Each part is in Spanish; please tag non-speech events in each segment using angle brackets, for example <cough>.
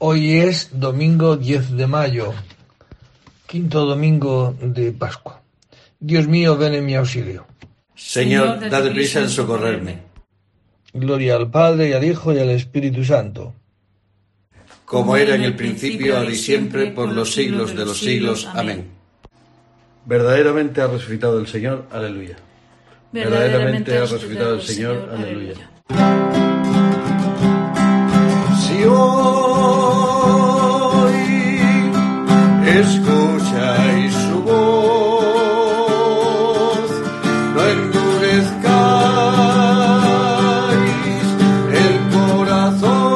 Hoy es domingo 10 de mayo, quinto domingo de Pascua. Dios mío, ven en mi auxilio. Señor, dad prisa en socorrerme. Gloria al Padre y al Hijo y al Espíritu Santo. Como era en el principio, ahora y siempre, por los siglos de los siglos. Amén. Verdaderamente ha resucitado el Señor. Aleluya. Verdaderamente ha resucitado el Señor. Aleluya. Escucháis su voz, no endurezcáis el corazón.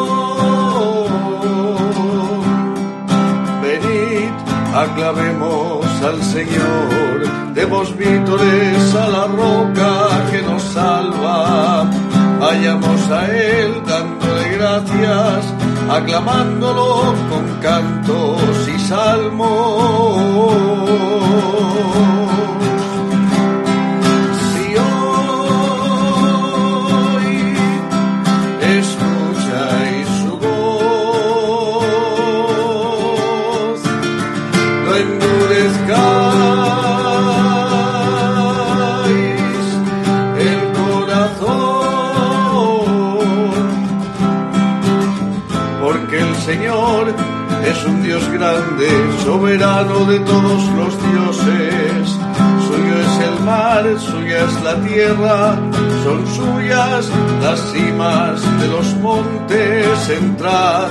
Venid, aclamemos al Señor, demos vítores a la roca que nos salva. Vayamos a Él dándole gracias, aclamándolo con cantos y salmos. Es un Dios grande, soberano de todos los dioses. Suyo es el mar, suya es la tierra, son suyas las cimas de los montes. Entrad,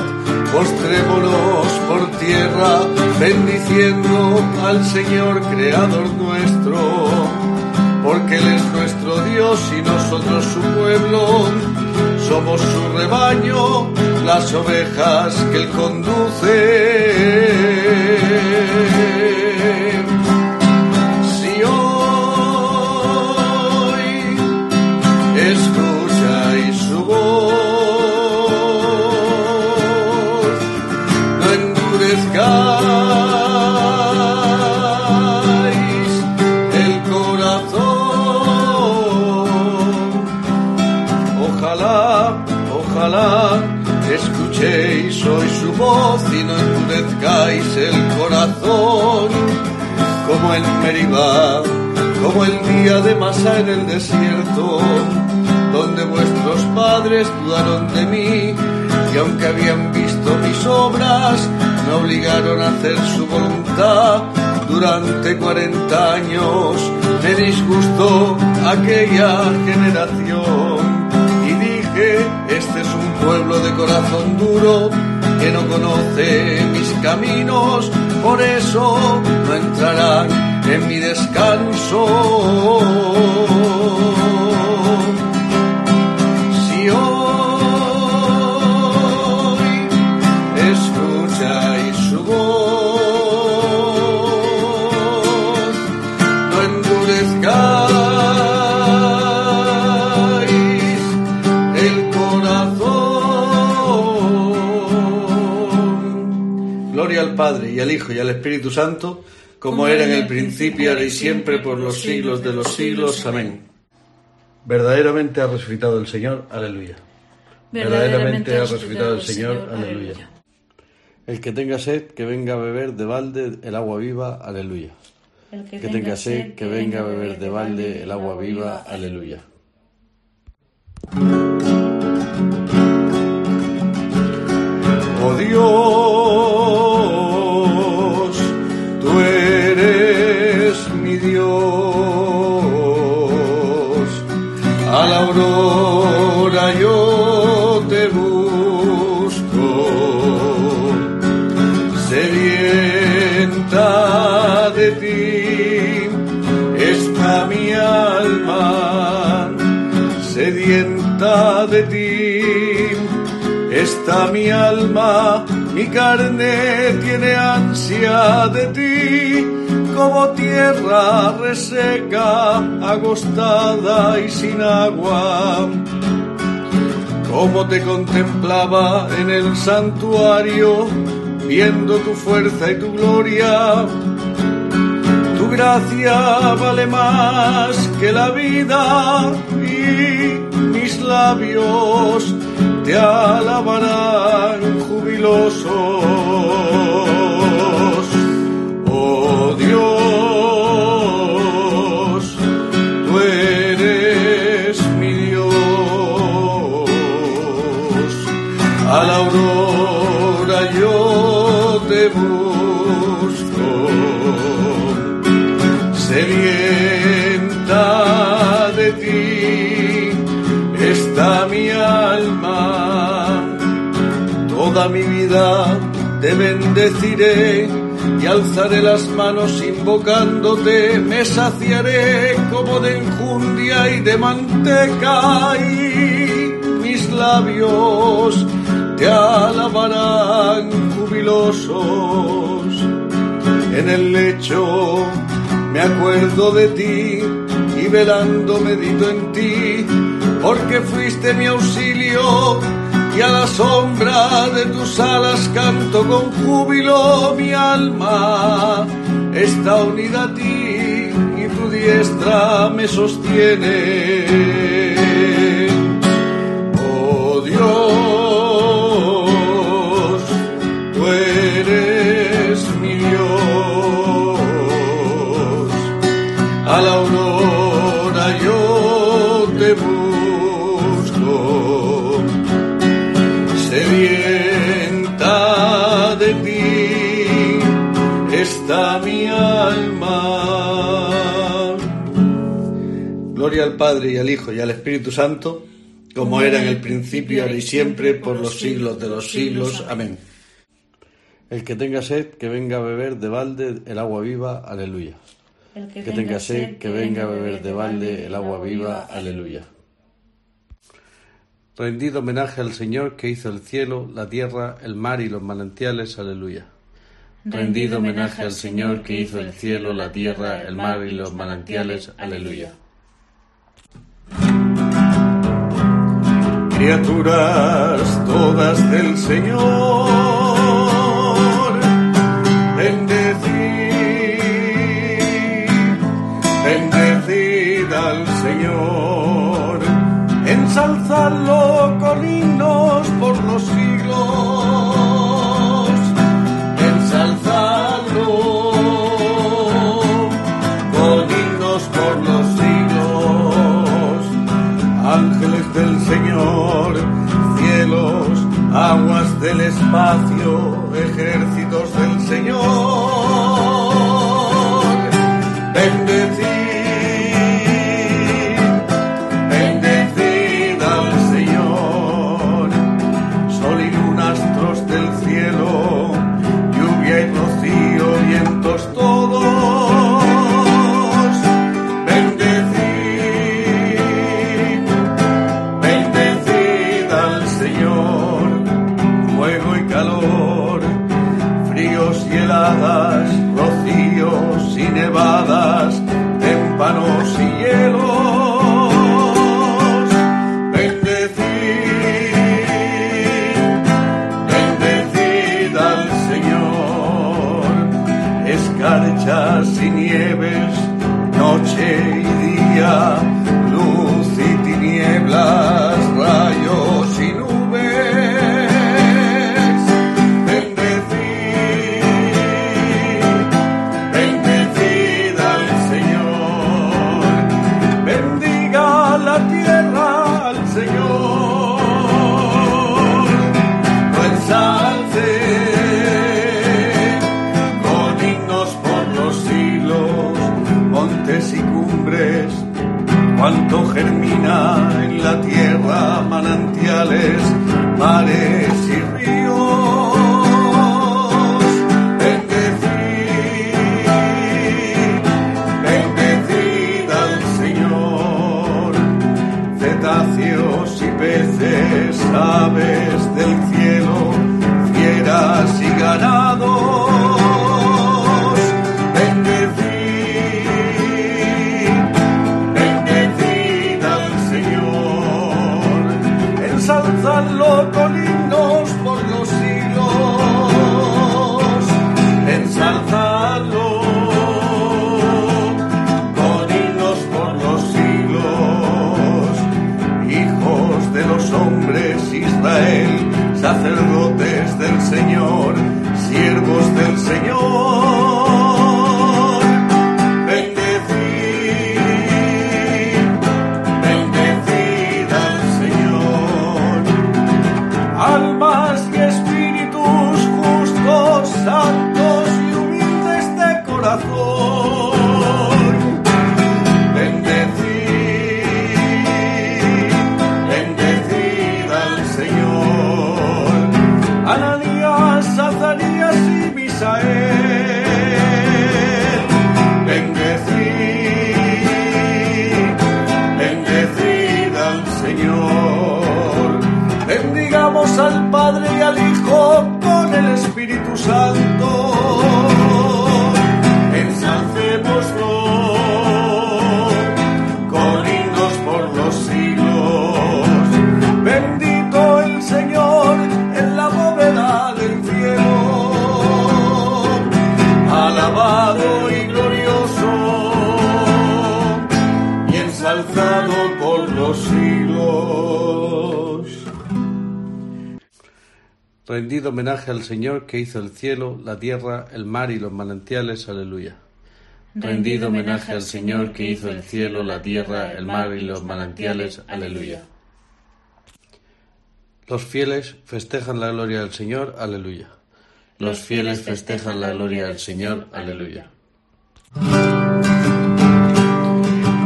postrémonos por tierra, bendiciendo al Señor, Creador nuestro porque Él es nuestro Dios y nosotros su pueblo. Somos su rebaño, las ovejas que Él conduce. Hacer su voluntad. Durante cuarenta años me disgustó aquella generación y dije, este es un pueblo de corazón duro que no conoce mis caminos, por eso no entrarán en mi descanso. Y al Hijo y al Espíritu Santo, como era en el principio, ahora y siempre, por los siglos de los siglos. Amén. Verdaderamente ha resucitado el Señor. Aleluya. Verdaderamente ha resucitado el Señor. Aleluya. El que tenga sed, que venga a beber de balde el agua viva. Aleluya. El Que tenga sed, que venga a beber de balde el agua viva. Aleluya. Oh Dios, Dios. A la aurora yo te busco. Sedienta de ti está mi alma. Sedienta de ti está mi alma, mi carne tiene ansia de ti, como tierra reseca, agostada y sin agua. Como te contemplaba en el santuario, viendo tu fuerza y tu gloria. Tu gracia vale más que la vida y mis labios te alabarán jubilosos. Dios, tú eres mi Dios. A la aurora yo te busco. Sedienta de ti está mi alma. Toda mi vida te bendeciré alzaré las manos invocándote. Me saciaré como de enjundia y de manteca y mis labios te alabarán jubilosos. En el lecho me acuerdo de ti y velando medito en ti, porque fuiste mi auxilio a la sombra de tus alas canto con júbilo mi alma está unida a ti y tu diestra me sostiene. Padre y al Hijo y al Espíritu Santo, como era en el principio, ahora y siempre, por los siglos de los siglos. Amén. El que tenga sed, que venga a beber de balde el agua viva. Aleluya. El Que tenga sed, que venga a beber de balde el agua viva. Aleluya. Rendido homenaje al Señor que hizo el cielo, la tierra, el mar y los manantiales. Aleluya. Rendido homenaje al Señor que hizo el cielo, la tierra, el mar y los manantiales. Aleluya. Criaturas todas del Señor, bendecid, bendecid al Señor, ensalzadlo con himnos aguas del espacio, ejércitos del Señor, calor, fríos y heladas, rocíos y nevadas, témpanos y hielos, bendecid, bendecid al Señor, escarchas y nieves, cuanto germina en la tierra, manantiales, mares de homenaje al Señor que hizo el cielo, la tierra, el mar y los manantiales. Aleluya. Rendido homenaje al Señor que hizo el cielo, la tierra, el mar y los manantiales. Aleluya. Los fieles festejan la gloria del Señor. Aleluya. Los fieles festejan la gloria del Señor. Aleluya.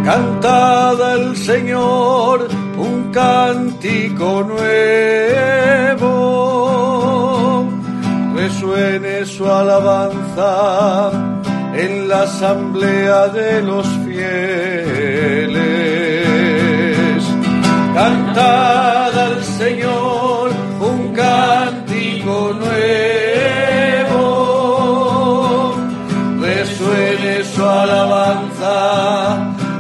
Cantad al Señor un cántico nuevo resuene su alabanza en la asamblea de los fieles. Cantad al Señor un cántico nuevo, resuene su alabanza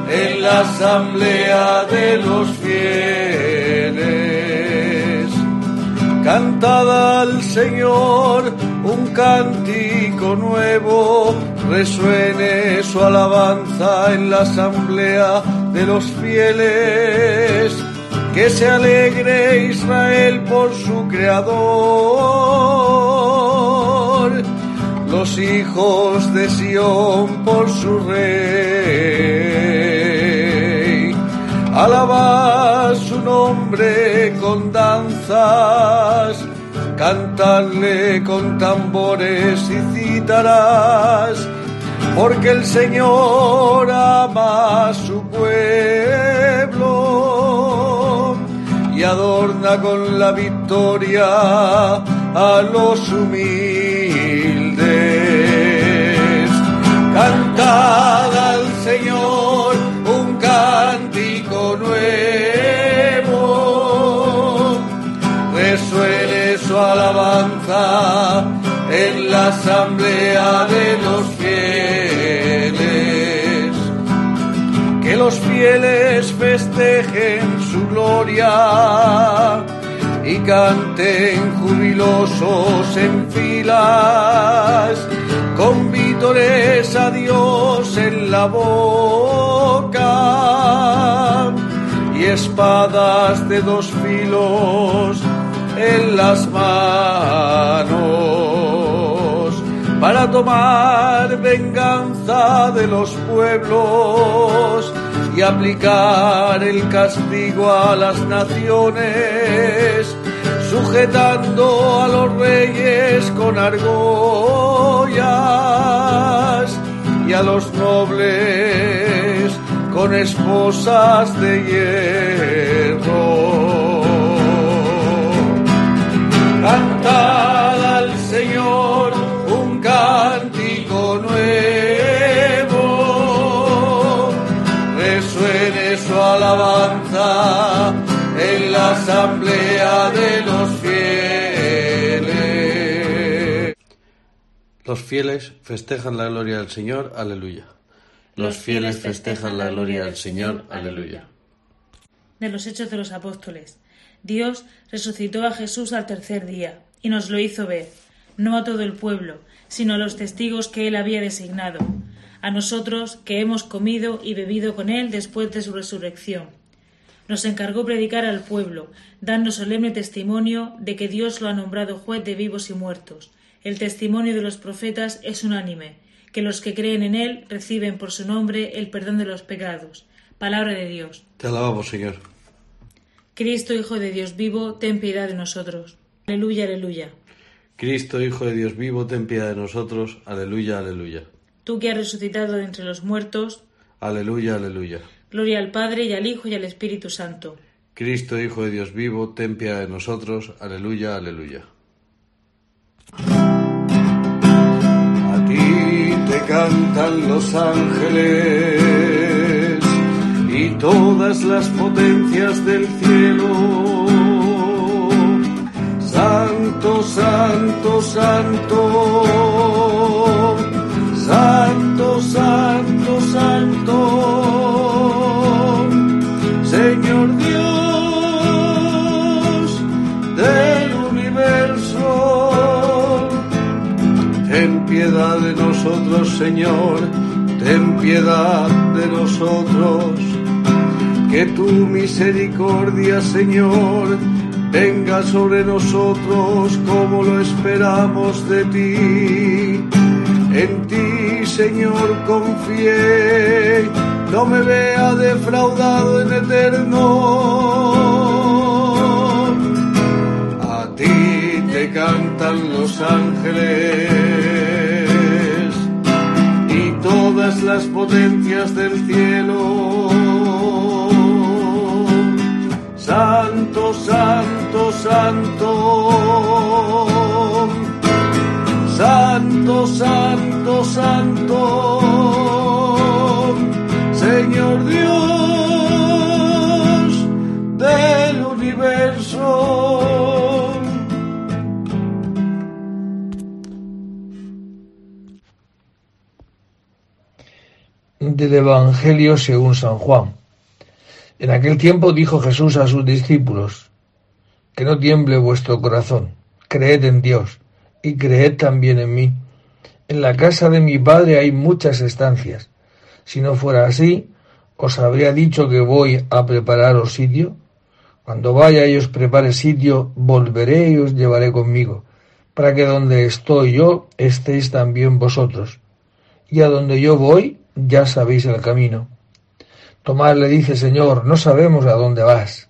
en la asamblea de los fieles. Cantad al Señor un cántico nuevo, resuene su alabanza en la asamblea de los fieles. Que se alegre Israel por su creador, los hijos de Sión por su rey. Alaba su nombre con danzas Cantarle con tambores y cítaras, porque el Señor ama a su pueblo y adorna con la victoria a los humildes. Cantad alabanza en la asamblea de los fieles. Que los fieles festejen su gloria y canten jubilosos en filas, con vítores a Dios en la boca y espadas de dos filos en las manos para tomar venganza de los pueblos y aplicar el castigo a las naciones, sujetando a los reyes con argollas y a los nobles con esposas de hierro. Cantad al Señor un cántico nuevo, resuene su alabanza en la asamblea de los fieles. Los fieles festejan la gloria del Señor. Aleluya. Los fieles festejan la gloria del Señor. Aleluya. De los Hechos de los Apóstoles. Dios resucitó a Jesús al tercer día y nos lo hizo ver, no a todo el pueblo, sino a los testigos que él había designado, a nosotros que hemos comido y bebido con él después de su resurrección. Nos encargó predicar al pueblo, dando solemne testimonio de que Dios lo ha nombrado juez de vivos y muertos. El testimonio de los profetas es unánime, que los que creen en él reciben por su nombre el perdón de los pecados. Palabra de Dios. Te alabamos, Señor. Cristo, Hijo de Dios vivo, ten piedad de nosotros. Aleluya, aleluya. Cristo, Hijo de Dios vivo, ten piedad de nosotros. Aleluya, aleluya. Tú que has resucitado de entre los muertos. Aleluya, aleluya. Gloria al Padre y al Hijo y al Espíritu Santo. Cristo, Hijo de Dios vivo, ten piedad de nosotros. Aleluya, aleluya. A ti te cantan los ángeles y todas las potencias del cielo. Santo, santo, santo. Santo, santo, santo. Señor Dios del universo. Ten piedad de nosotros, Señor. Ten piedad de nosotros. Que tu misericordia, Señor, venga sobre nosotros como lo esperamos de ti. En ti, Señor, confié, no me vea defraudado en eterno. A ti te cantan los ángeles y todas las potencias del cielo. Santo, santo. Santo, santo. Señor Dios del universo. Del Evangelio según San Juan. En aquel tiempo dijo Jesús a sus discípulos, que no tiemble vuestro corazón, creed en Dios y creed también en mí. En la casa de mi Padre hay muchas estancias. Si no fuera así, os habría dicho que voy a prepararos sitio. Cuando vaya y os prepare sitio, volveré y os llevaré conmigo, para que donde estoy yo estéis también vosotros. Y a donde yo voy, ya sabéis el camino. Tomás le dice, Señor, no sabemos a dónde vas.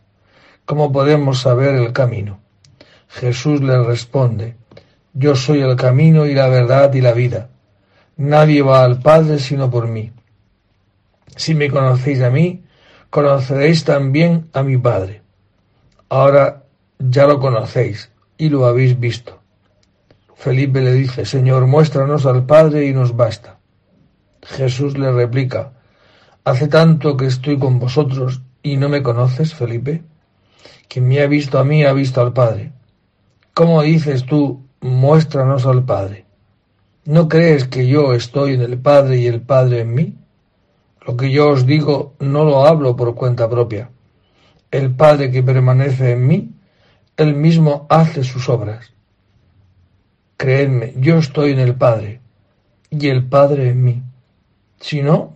¿Cómo podemos saber el camino? Jesús le responde, Yo soy el camino y la verdad y la vida. Nadie va al Padre sino por mí. Si me conocéis a mí, conoceréis también a mi Padre. Ahora ya lo conocéis y lo habéis visto. Felipe le dice, Señor, muéstranos al Padre y nos basta. Jesús le replica, ¿Hace tanto que estoy con vosotros y no me conoces, Felipe? Quien me ha visto a mí ha visto al Padre. ¿Cómo dices tú, muéstranos al Padre? ¿No crees que yo estoy en el Padre y el Padre en mí? Lo que yo os digo no lo hablo por cuenta propia. El Padre que permanece en mí, él mismo hace sus obras. Creedme, yo estoy en el Padre y el Padre en mí. Si no,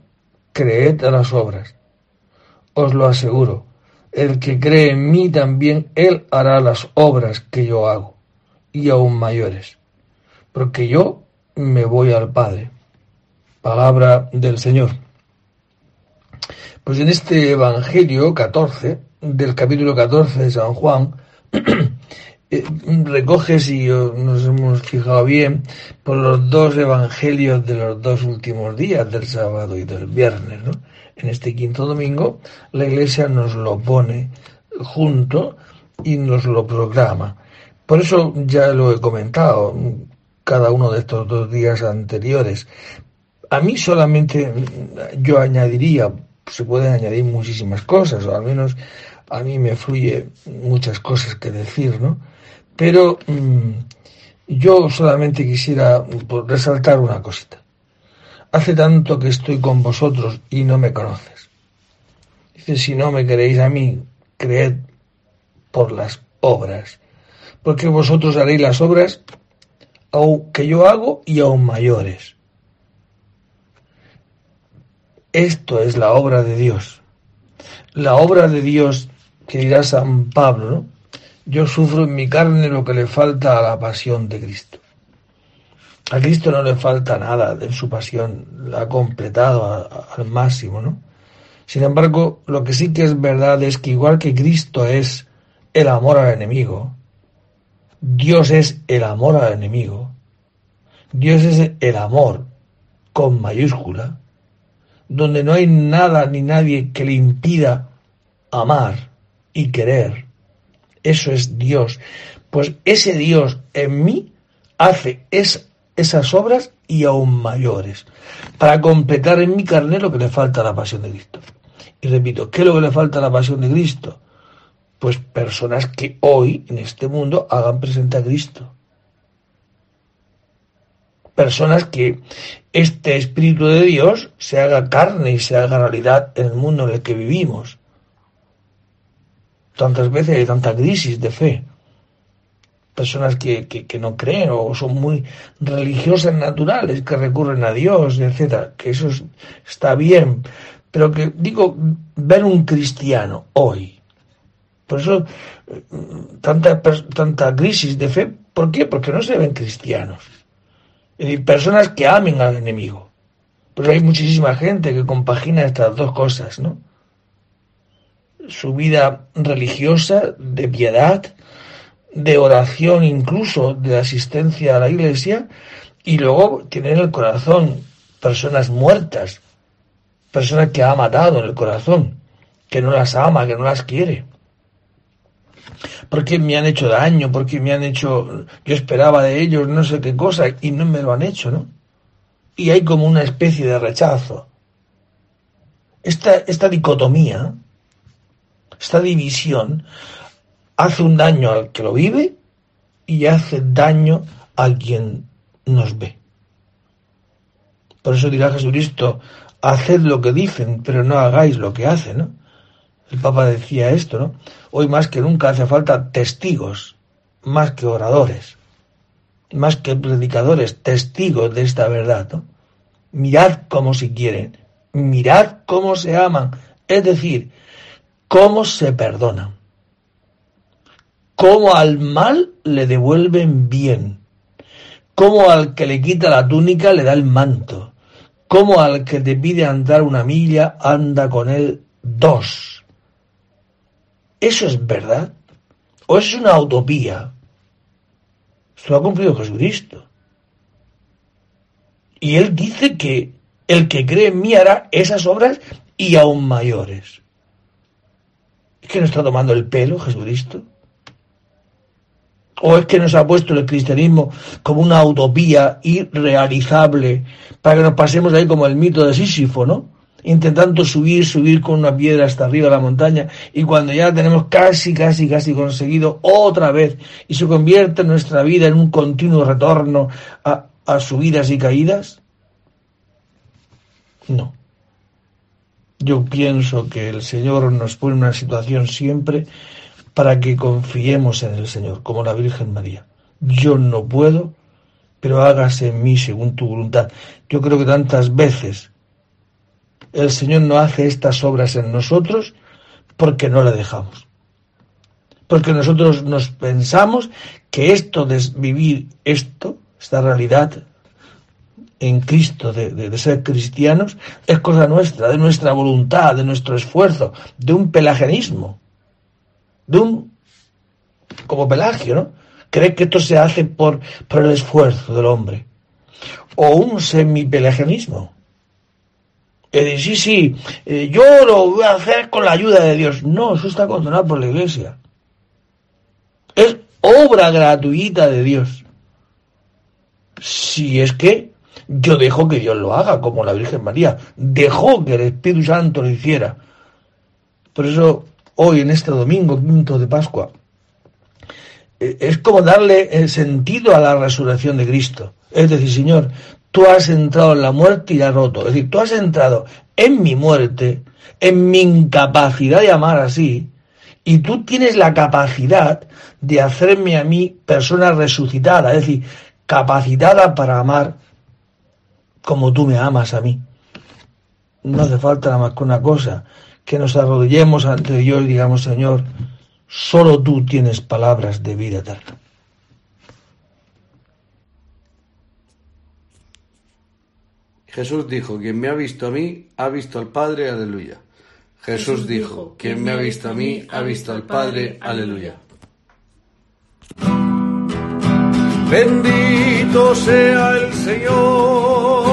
creed a las obras. Os lo aseguro, el que cree en mí también, él hará las obras que yo hago, y aún mayores, porque yo me voy al Padre. Palabra del Señor. Pues en este Evangelio 14, del capítulo 14 de San Juan, <clears throat> eh, recoge, si nos hemos fijado bien, por los dos evangelios de los dos últimos días, del sábado y del viernes. ¿no? En este quinto domingo, la Iglesia nos lo pone junto y nos lo programa. Por eso ya lo he comentado cada uno de estos dos días anteriores. A mí solamente yo añadiría, se pueden añadir muchísimas cosas, o al menos a mí me fluye muchas cosas que decir, ¿no? Pero mmm, yo solamente quisiera resaltar una cosita. Hace tanto que estoy con vosotros y no me conoces. Dice, si no me queréis a mí, creed por las obras, porque vosotros haréis las obras que yo hago y aún mayores. Esto es la obra de Dios. La obra de Dios que dirá San Pablo, yo sufro en mi carne lo que le falta a la pasión de Cristo. A Cristo no le falta nada de su pasión, la ha completado al máximo, ¿no? Sin embargo, lo que sí que es verdad es que igual que Cristo es el amor al enemigo, Dios es el amor al enemigo. Dios es el amor con mayúscula, donde no hay nada ni nadie que le impida amar y querer. Eso es Dios. Pues ese Dios en mí hace esas obras y aún mayores, para completar en mi carne lo que le falta a la pasión de Cristo. Y repito, ¿qué es lo que le falta a la pasión de Cristo? Pues personas que hoy en este mundo hagan presente a Cristo. Personas que este Espíritu de Dios se haga carne y se haga realidad en el mundo en el que vivimos. Tantas veces hay tanta crisis de fe personas que, que, no creen o son muy religiosas naturales, que recurren a Dios, etcétera, que eso está bien, pero que digo, ver un cristiano hoy, por eso eh, tanta, tanta crisis de fe, ¿por qué? Porque no se ven cristianos, decir, personas que amen al enemigo. Pero hay muchísima gente que compagina estas dos cosas, ¿no? Su vida religiosa, de piedad, de oración incluso, de asistencia a la iglesia, y luego tiene en el corazón personas muertas, personas que ha matado en el corazón, que no las ama, que no las quiere. Porque me han hecho daño, porque me han hecho, yo esperaba de ellos no sé qué cosa y no me lo han hecho, ¿no? Y hay como una especie de rechazo. Esta, esta dicotomía, esta división, hace un daño al que lo vive y hace daño a quien nos ve. Por eso dirá Jesucristo, haced lo que dicen, pero no hagáis lo que hacen, ¿no? El Papa decía esto, ¿no? Hoy más que nunca hace falta testigos, más que oradores, más que predicadores, testigos de esta verdad, ¿no? Mirad cómo se quieren, mirad cómo se aman, es decir, cómo se perdonan cómo al mal le devuelven bien, cómo al que le quita la túnica le da el manto, cómo al que te pide andar una milla anda con él dos. ¿Eso es verdad? ¿O es una utopía? Esto lo ha cumplido Jesucristo. Y él dice que el que cree en mí hará esas obras y aún mayores. ¿Es que no está tomando el pelo Jesucristo? ¿O es que nos ha puesto el cristianismo como una utopía irrealizable para que nos pasemos ahí como el mito de Sísifo, ¿no? Intentando subir, subir con una piedra hasta arriba de la montaña y cuando ya tenemos casi, casi, casi conseguido otra vez y se convierte nuestra vida en un continuo retorno a, a subidas y caídas? No. Yo pienso que el Señor nos pone en una situación siempre para que confiemos en el Señor, como la Virgen María. Yo no puedo, pero hágase en mí según tu voluntad. Yo creo que tantas veces el Señor no hace estas obras en nosotros porque no le dejamos. Porque nosotros nos pensamos que esto de vivir esto, esta realidad en Cristo de, de, ser cristianos, es cosa nuestra, de nuestra voluntad, de nuestro esfuerzo, de un pelagianismo de un, como Pelagio, ¿no? Cree que esto se hace por, por el esfuerzo del hombre. O un semipelagianismo. Es decir, sí, sí, eh, yo lo voy a hacer con la ayuda de Dios. No, eso está condenado por la iglesia. Es obra gratuita de Dios. Si es que yo dejo que Dios lo haga, como la Virgen María, dejó que el Espíritu Santo lo hiciera. Por eso hoy en este domingo quinto de Pascua, eh, es como darle el sentido a la resurrección de Cristo. Es decir, Señor, tú has entrado en la muerte y la has roto. Es decir, tú has entrado en mi muerte, en mi incapacidad de amar así, y tú tienes la capacidad de hacerme a mí persona resucitada, es decir, capacitada para amar como tú me amas a mí. No hace falta nada más que una cosa, que nos arrodillemos ante Dios y digamos, Señor, solo tú tienes palabras de vida eterna. Jesús dijo, quien me ha visto a mí, ha visto al Padre, aleluya. Jesús dijo, quien me ha visto a mí, ha visto al Padre, aleluya. Bendito sea el Señor,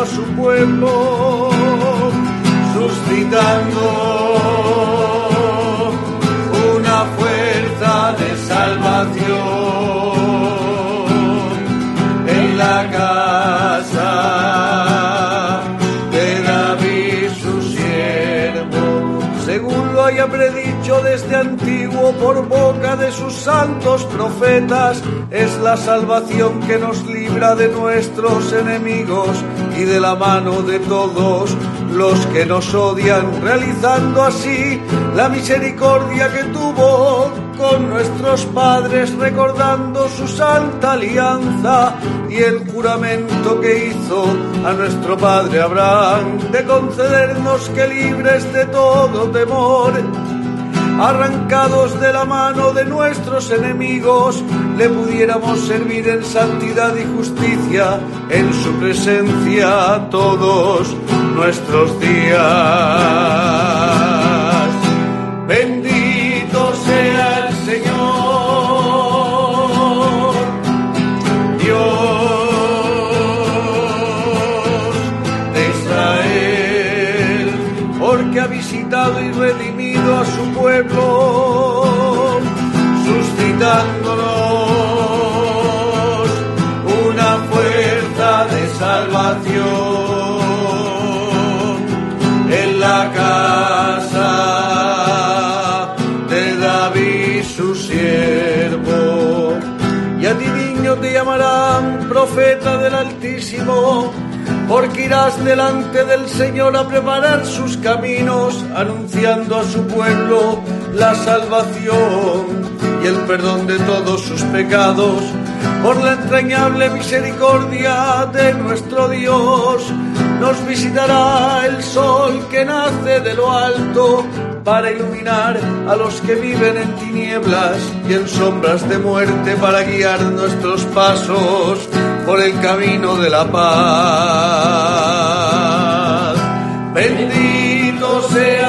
a su pueblo, suscitando antiguo por boca de sus santos profetas, es la salvación que nos libra de nuestros enemigos y de la mano de todos los que nos odian, realizando así la misericordia que tuvo con nuestros padres, recordando su santa alianza y el juramento que hizo a nuestro padre Abraham de concedernos que libres de todo temor, arrancados de la mano de nuestros enemigos, le pudiéramos servir en santidad y justicia en su presencia todos nuestros días. A su pueblo, suscitándonos una fuerza de salvación la casa de David su siervo. Y a ti niño te llamarán profeta del Altísimo, porque irás delante del Señor a preparar sus caminos, anunciando a su pueblo la salvación y el perdón de todos sus pecados, por la entrañable misericordia de nuestro Dios nos visitará el sol que nace de lo alto para iluminar a los que viven en tinieblas y en sombras de muerte para guiar nuestros pasos por el camino de la paz. Bendito sea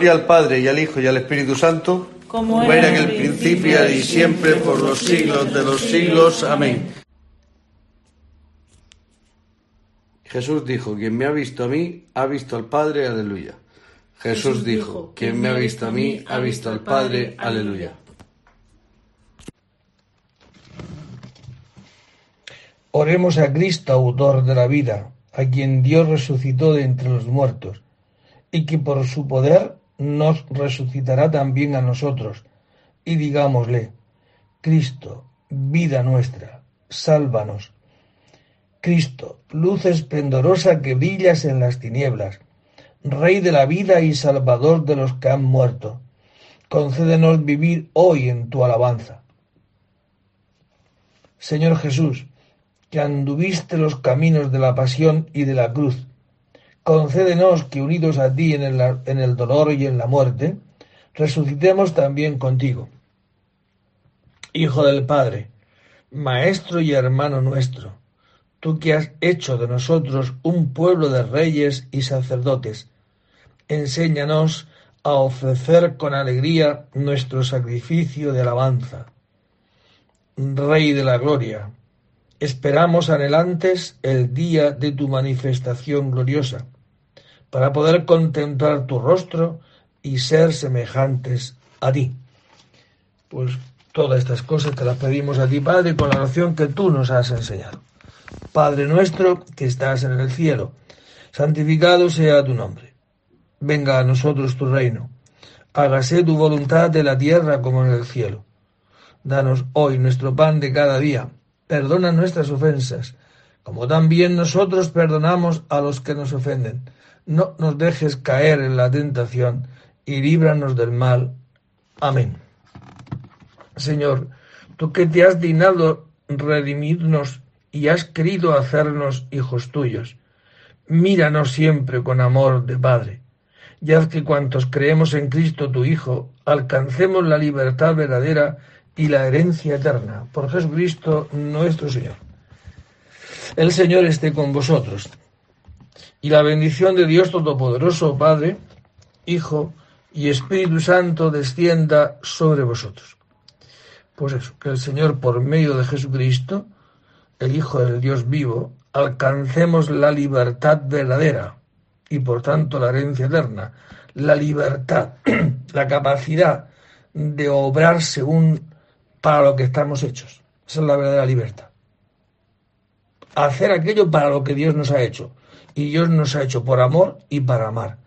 Gloria al Padre y al Hijo y al Espíritu Santo, Como era en el principio, y siempre por los siglos de los siglos. Amén. Jesús dijo, quien me ha visto a mí, ha visto al Padre, aleluya. Jesús dijo, quien me ha visto a mí, ha visto al Padre, aleluya. Oremos a Cristo, autor de la vida, a quien Dios resucitó de entre los muertos, y que por su poder nos resucitará también a nosotros. Y digámosle, Cristo, vida nuestra, sálvanos. Cristo, luz esplendorosa que brillas en las tinieblas, Rey de la vida y Salvador de los que han muerto, concédenos vivir hoy en tu alabanza. Señor Jesús, que anduviste los caminos de la pasión y de la cruz, concédenos que unidos a ti en el, en el dolor y en la muerte, resucitemos también contigo. Hijo del Padre, Maestro y hermano nuestro, tú que has hecho de nosotros un pueblo de reyes y sacerdotes, enséñanos a ofrecer con alegría nuestro sacrificio de alabanza. Rey de la gloria, esperamos anhelantes el día de tu manifestación gloriosa, para poder contemplar tu rostro y ser semejantes a ti. Pues todas estas cosas te las pedimos a ti, Padre, con la oración que tú nos has enseñado. Padre nuestro que estás en el cielo, santificado sea tu nombre. Venga a nosotros tu reino. Hágase tu voluntad de la tierra como en el cielo. Danos hoy nuestro pan de cada día. Perdona nuestras ofensas, como también nosotros perdonamos a los que nos ofenden. No nos dejes caer en la tentación y líbranos del mal. Amén. Señor, tú que te has dignado redimirnos y has querido hacernos hijos tuyos, míranos siempre con amor de Padre, y haz que cuantos creemos en Cristo tu Hijo, alcancemos la libertad verdadera y la herencia eterna. Por Jesucristo nuestro Señor. El Señor esté con vosotros. Y la bendición de Dios Todopoderoso, Padre, Hijo y Espíritu Santo descienda sobre vosotros. Pues eso, que el Señor, por medio de Jesucristo, el Hijo del Dios vivo, alcancemos la libertad verdadera y por tanto la herencia eterna, la libertad, <clears throat> la capacidad de obrar según para lo que estamos hechos. Esa es la verdadera libertad. Hacer aquello para lo que Dios nos ha hecho. Y Dios nos ha hecho por amor y para amar.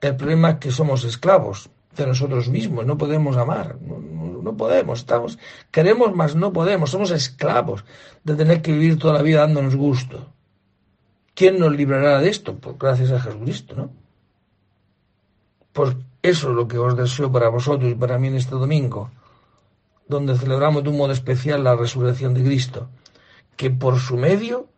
El problema es que somos esclavos de nosotros mismos, no podemos amar, no, podemos, estamos, queremos más no podemos, somos esclavos de tener que vivir toda la vida dándonos gusto. ¿Quién nos librará de esto? Pues gracias a Jesucristo, ¿no? Pues eso es lo que os deseo para vosotros y para mí en este domingo donde celebramos de un modo especial la resurrección de Cristo, que por su medio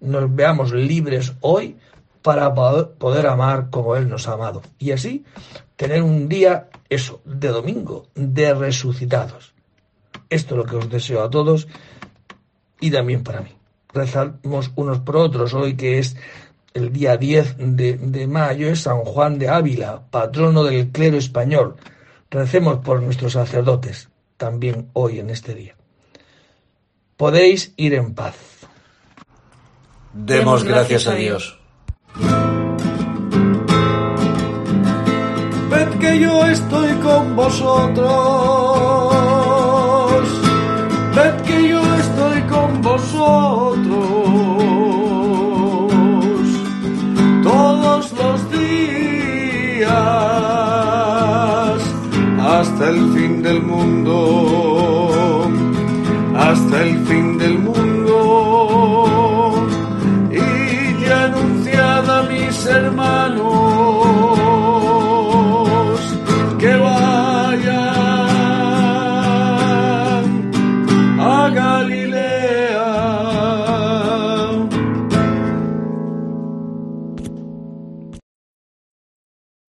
nos veamos libres hoy para poder amar como Él nos ha amado. Y así tener un día, eso, de domingo, de resucitados. Esto es lo que os deseo a todos y también para mí. Rezamos unos por otros hoy que es el día 10 de, de mayo, es San Juan de Ávila, patrono del clero español. Recemos por nuestros sacerdotes también hoy en este día. Podéis ir en paz. Demos gracias a Dios. Ved que yo estoy con vosotros. Ved que yo estoy con vosotros. hasta el fin del mundo, hasta el fin del mundo. Y ya anunciada mis hermanos.